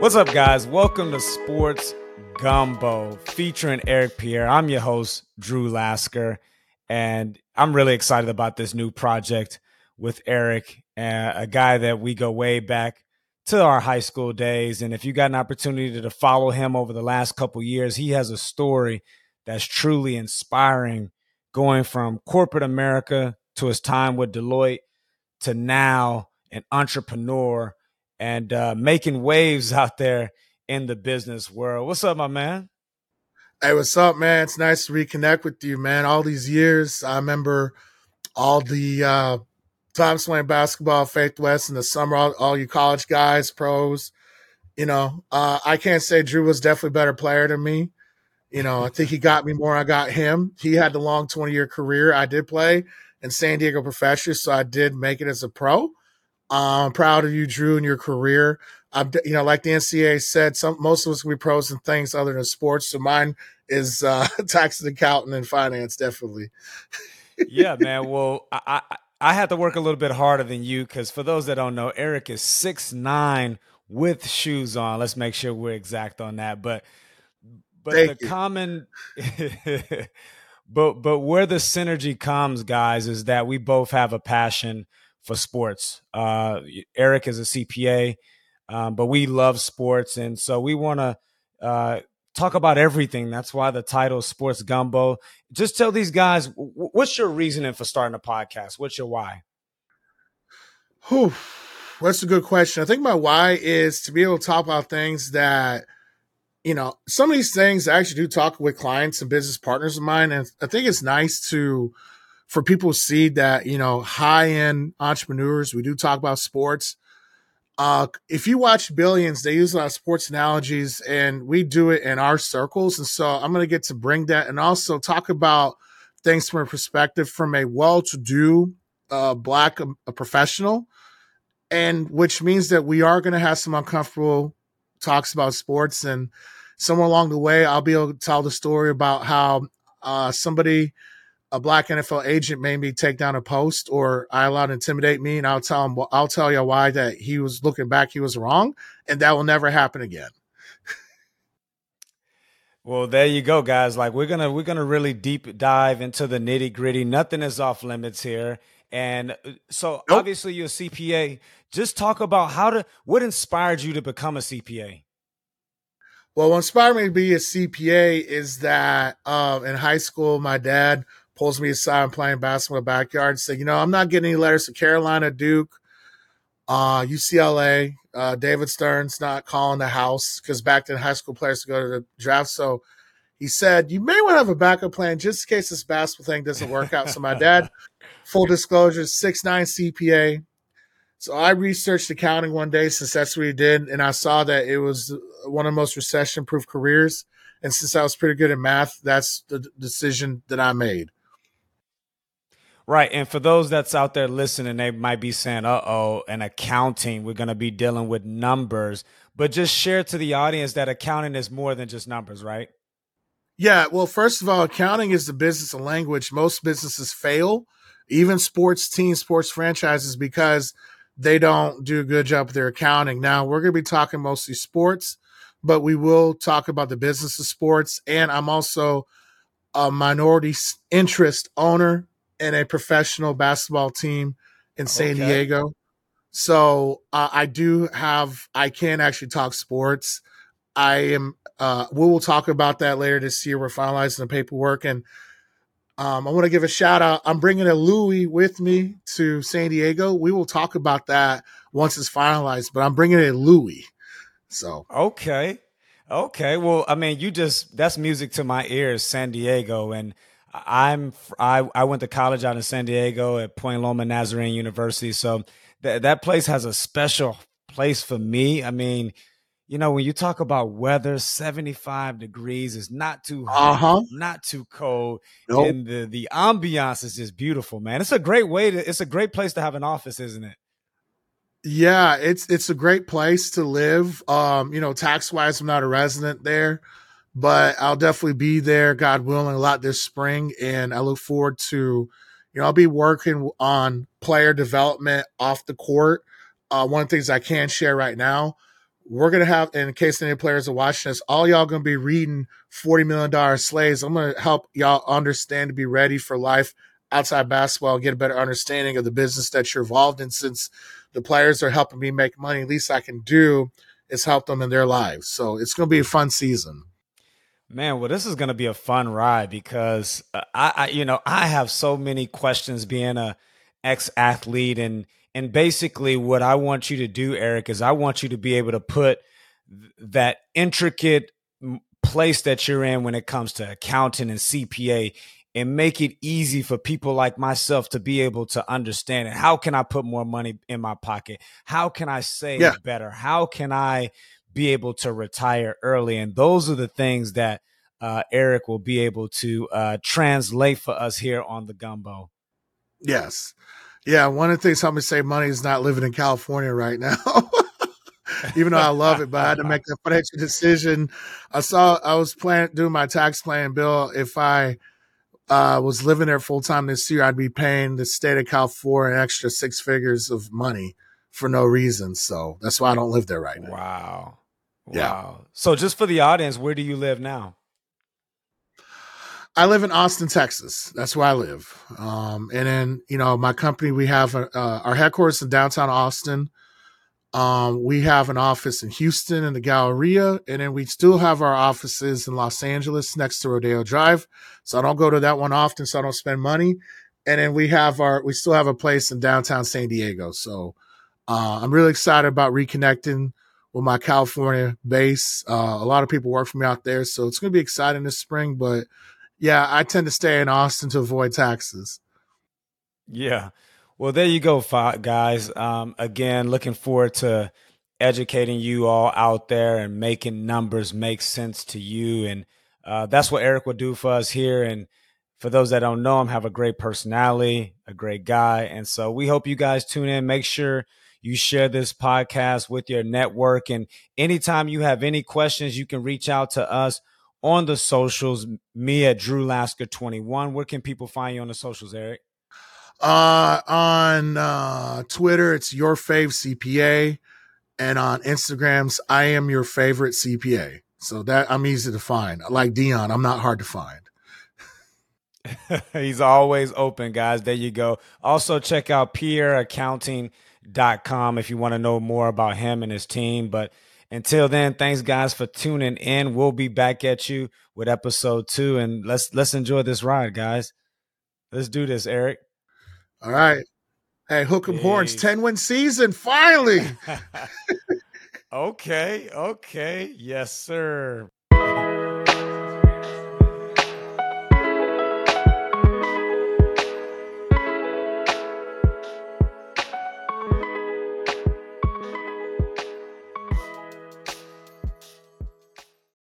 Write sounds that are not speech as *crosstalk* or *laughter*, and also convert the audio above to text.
What's up, guys? Welcome to Sports Gumbo featuring Eric Pierre. I'm your host, Drew Lasker, and I'm really excited about this new project with Eric, uh, a guy that we go way back to our high school days. And if you got an opportunity to follow him over the last couple years, he has a story that's truly inspiring, going from corporate America to his time with Deloitte to now an entrepreneur and uh, making waves *laughs* out there in the business world. What's up, my man? Hey, what's up, man? It's nice to reconnect with you, man. All these years, I remember all the uh, times playing basketball, Faith West in the summer, all, all you college guys, pros. You know, uh, I can't say Drew was definitely better player than me. You know, I think he got me more. I got him. He had the long 20 year career. I did play in San Diego professional, so I did make it as a pro. I'm proud of you, Drew, in your career. I'm, you know, like the NCAA said, some most of us can be pros in things other than sports. So mine is uh, *laughs* tax and accountant and finance, definitely. yeah, *laughs* man. Well, I, I I had to work a little bit harder than you because for those that don't know, Eric is six nine with shoes on. Let's make sure we're exact on that. But but Thank the you. common *laughs* but but where the synergy comes, guys, is that we both have a passion for sports. Uh, Eric is a CPA, um, but we love sports, and so we want to uh, talk about everything. That's why the title Sports Gumbo. Just tell these guys what's your reasoning for starting a podcast. What's your why? Whew. That's a good question. I think my why is to be able to talk about things that you know, some of these things I actually do talk with clients and business partners of mine. And I think it's nice to for people to see that, you know, high end entrepreneurs, we do talk about sports. Uh, if you watch Billions, they use a lot of sports analogies, and we do it in our circles. And so I'm going to get to bring that and also talk about things from a perspective from a well to do uh, black um, a professional, and which means that we are going to have some uncomfortable talks about sports. And somewhere along the way, I'll be able to tell the story about how uh, somebody a black NFL agent made me take down a post or I allowed to intimidate me and I'll tell him I'll tell you why that he was looking back he was wrong and that will never happen again. well, there you go guys. Like we're going to we're going to really deep dive into the nitty-gritty. Nothing is off limits here. And uh, so nope. obviously you're a CPA. Just talk about how to what inspired you to become a CPA? Well, what inspired me to be a CPA is that um, in high school, my dad pulls me aside and playing basketball in the backyard and said, you know, I'm not getting any letters to Carolina, Duke, uh, UCLA. Uh, David Stern's not calling the house because back then high school players to go to the draft. So he said, you may want to have a backup plan just in case this basketball thing doesn't work out. so my dad, full disclosure, six nine CPA. So I researched accounting one day since that's what he did, and I saw that it was one of the most recession-proof careers. And since I was pretty good at math, that's the decision that I made. Right. And for those that's out there listening, they might be saying, uh oh, in accounting, we're going to be dealing with numbers. But just share to the audience that accounting is more than just numbers, right? Yeah. Well, first of all, accounting is the business of language. Most businesses fail, even sports teams, sports franchises, because they don't do a good job with their accounting. Now, we're going to be talking mostly sports, but we will talk about the business of sports. And I'm also a minority interest owner in a professional basketball team in San okay. Diego. So uh, I do have, I can actually talk sports. I am, uh, we will talk about that later this year. We're finalizing the paperwork. And um, I want to give a shout out. I'm bringing a Louis with me to San Diego. We will talk about that once it's finalized, but I'm bringing a Louis. So, okay. Okay. Well, I mean, you just, that's music to my ears, San Diego. And, I'm I, I went to college out in San Diego at Point Loma Nazarene University, so that that place has a special place for me. I mean, you know, when you talk about weather, 75 degrees is not too hot, uh-huh. not too cold, nope. and the the ambiance is just beautiful, man. It's a great way to it's a great place to have an office, isn't it? Yeah, it's it's a great place to live. Um, you know, tax wise, I'm not a resident there but I'll definitely be there, God willing, a lot this spring. And I look forward to, you know, I'll be working on player development off the court. Uh, one of the things I can share right now, we're gonna have, in case any players are watching this, all y'all gonna be reading forty million dollar slaves. I'm gonna help y'all understand to be ready for life outside basketball, get a better understanding of the business that you're involved in. Since the players are helping me make money, least I can do is help them in their lives. So it's gonna be a fun season. Man, well, this is going to be a fun ride because uh, I, I, you know, I have so many questions being a ex athlete, and and basically what I want you to do, Eric, is I want you to be able to put that intricate place that you're in when it comes to accounting and CPA and make it easy for people like myself to be able to understand it. How can I put more money in my pocket? How can I save yeah. better? How can I be able to retire early. And those are the things that uh, Eric will be able to uh, translate for us here on the Gumbo. Yes. Yeah. One of the things helping me save money is not living in California right now. *laughs* Even though I love it, but I had to make a financial decision. I saw I was planning doing my tax plan bill. If I uh, was living there full time this year, I'd be paying the state of California an extra six figures of money for no reason. So that's why I don't live there right now. Wow. Yeah. Wow. So just for the audience, where do you live now? I live in Austin, Texas. That's where I live. Um, and then, you know, my company, we have uh, our headquarters in downtown Austin. Um, we have an office in Houston in the Galleria, and then we still have our offices in Los Angeles next to Rodeo Drive. So I don't go to that one often, so I don't spend money. And then we have our, we still have a place in downtown San Diego. So uh, I'm really excited about reconnecting with my California base. Uh, a lot of people work for me out there, so it's going to be exciting this spring. But yeah, I tend to stay in Austin to avoid taxes. Yeah. Well, there you go, guys. Um, again, looking forward to educating you all out there and making numbers make sense to you. And uh, that's what Eric will do for us here. And for those that don't know him, have a great personality, a great guy. And so we hope you guys tune in. Make sure you share this podcast with your network. And anytime you have any questions, you can reach out to us on the socials. Me at Drew Lasker 21. Where can people find you on the socials, Eric? Uh, on uh, Twitter, it's your fave CPA, and on Instagrams, I am your favorite CPA. So that I'm easy to find. Like Dion, I'm not hard to find. *laughs* He's always open, guys. There you go. Also, check out pierreaccounting.com if you want to know more about him and his team. But until then, thanks guys for tuning in. We'll be back at you with episode two, and let's let's enjoy this ride, guys. Let's do this, Eric. All right. Hey, hook 'em horns, 10 win season, finally. *laughs* *laughs* okay, okay. Yes, sir.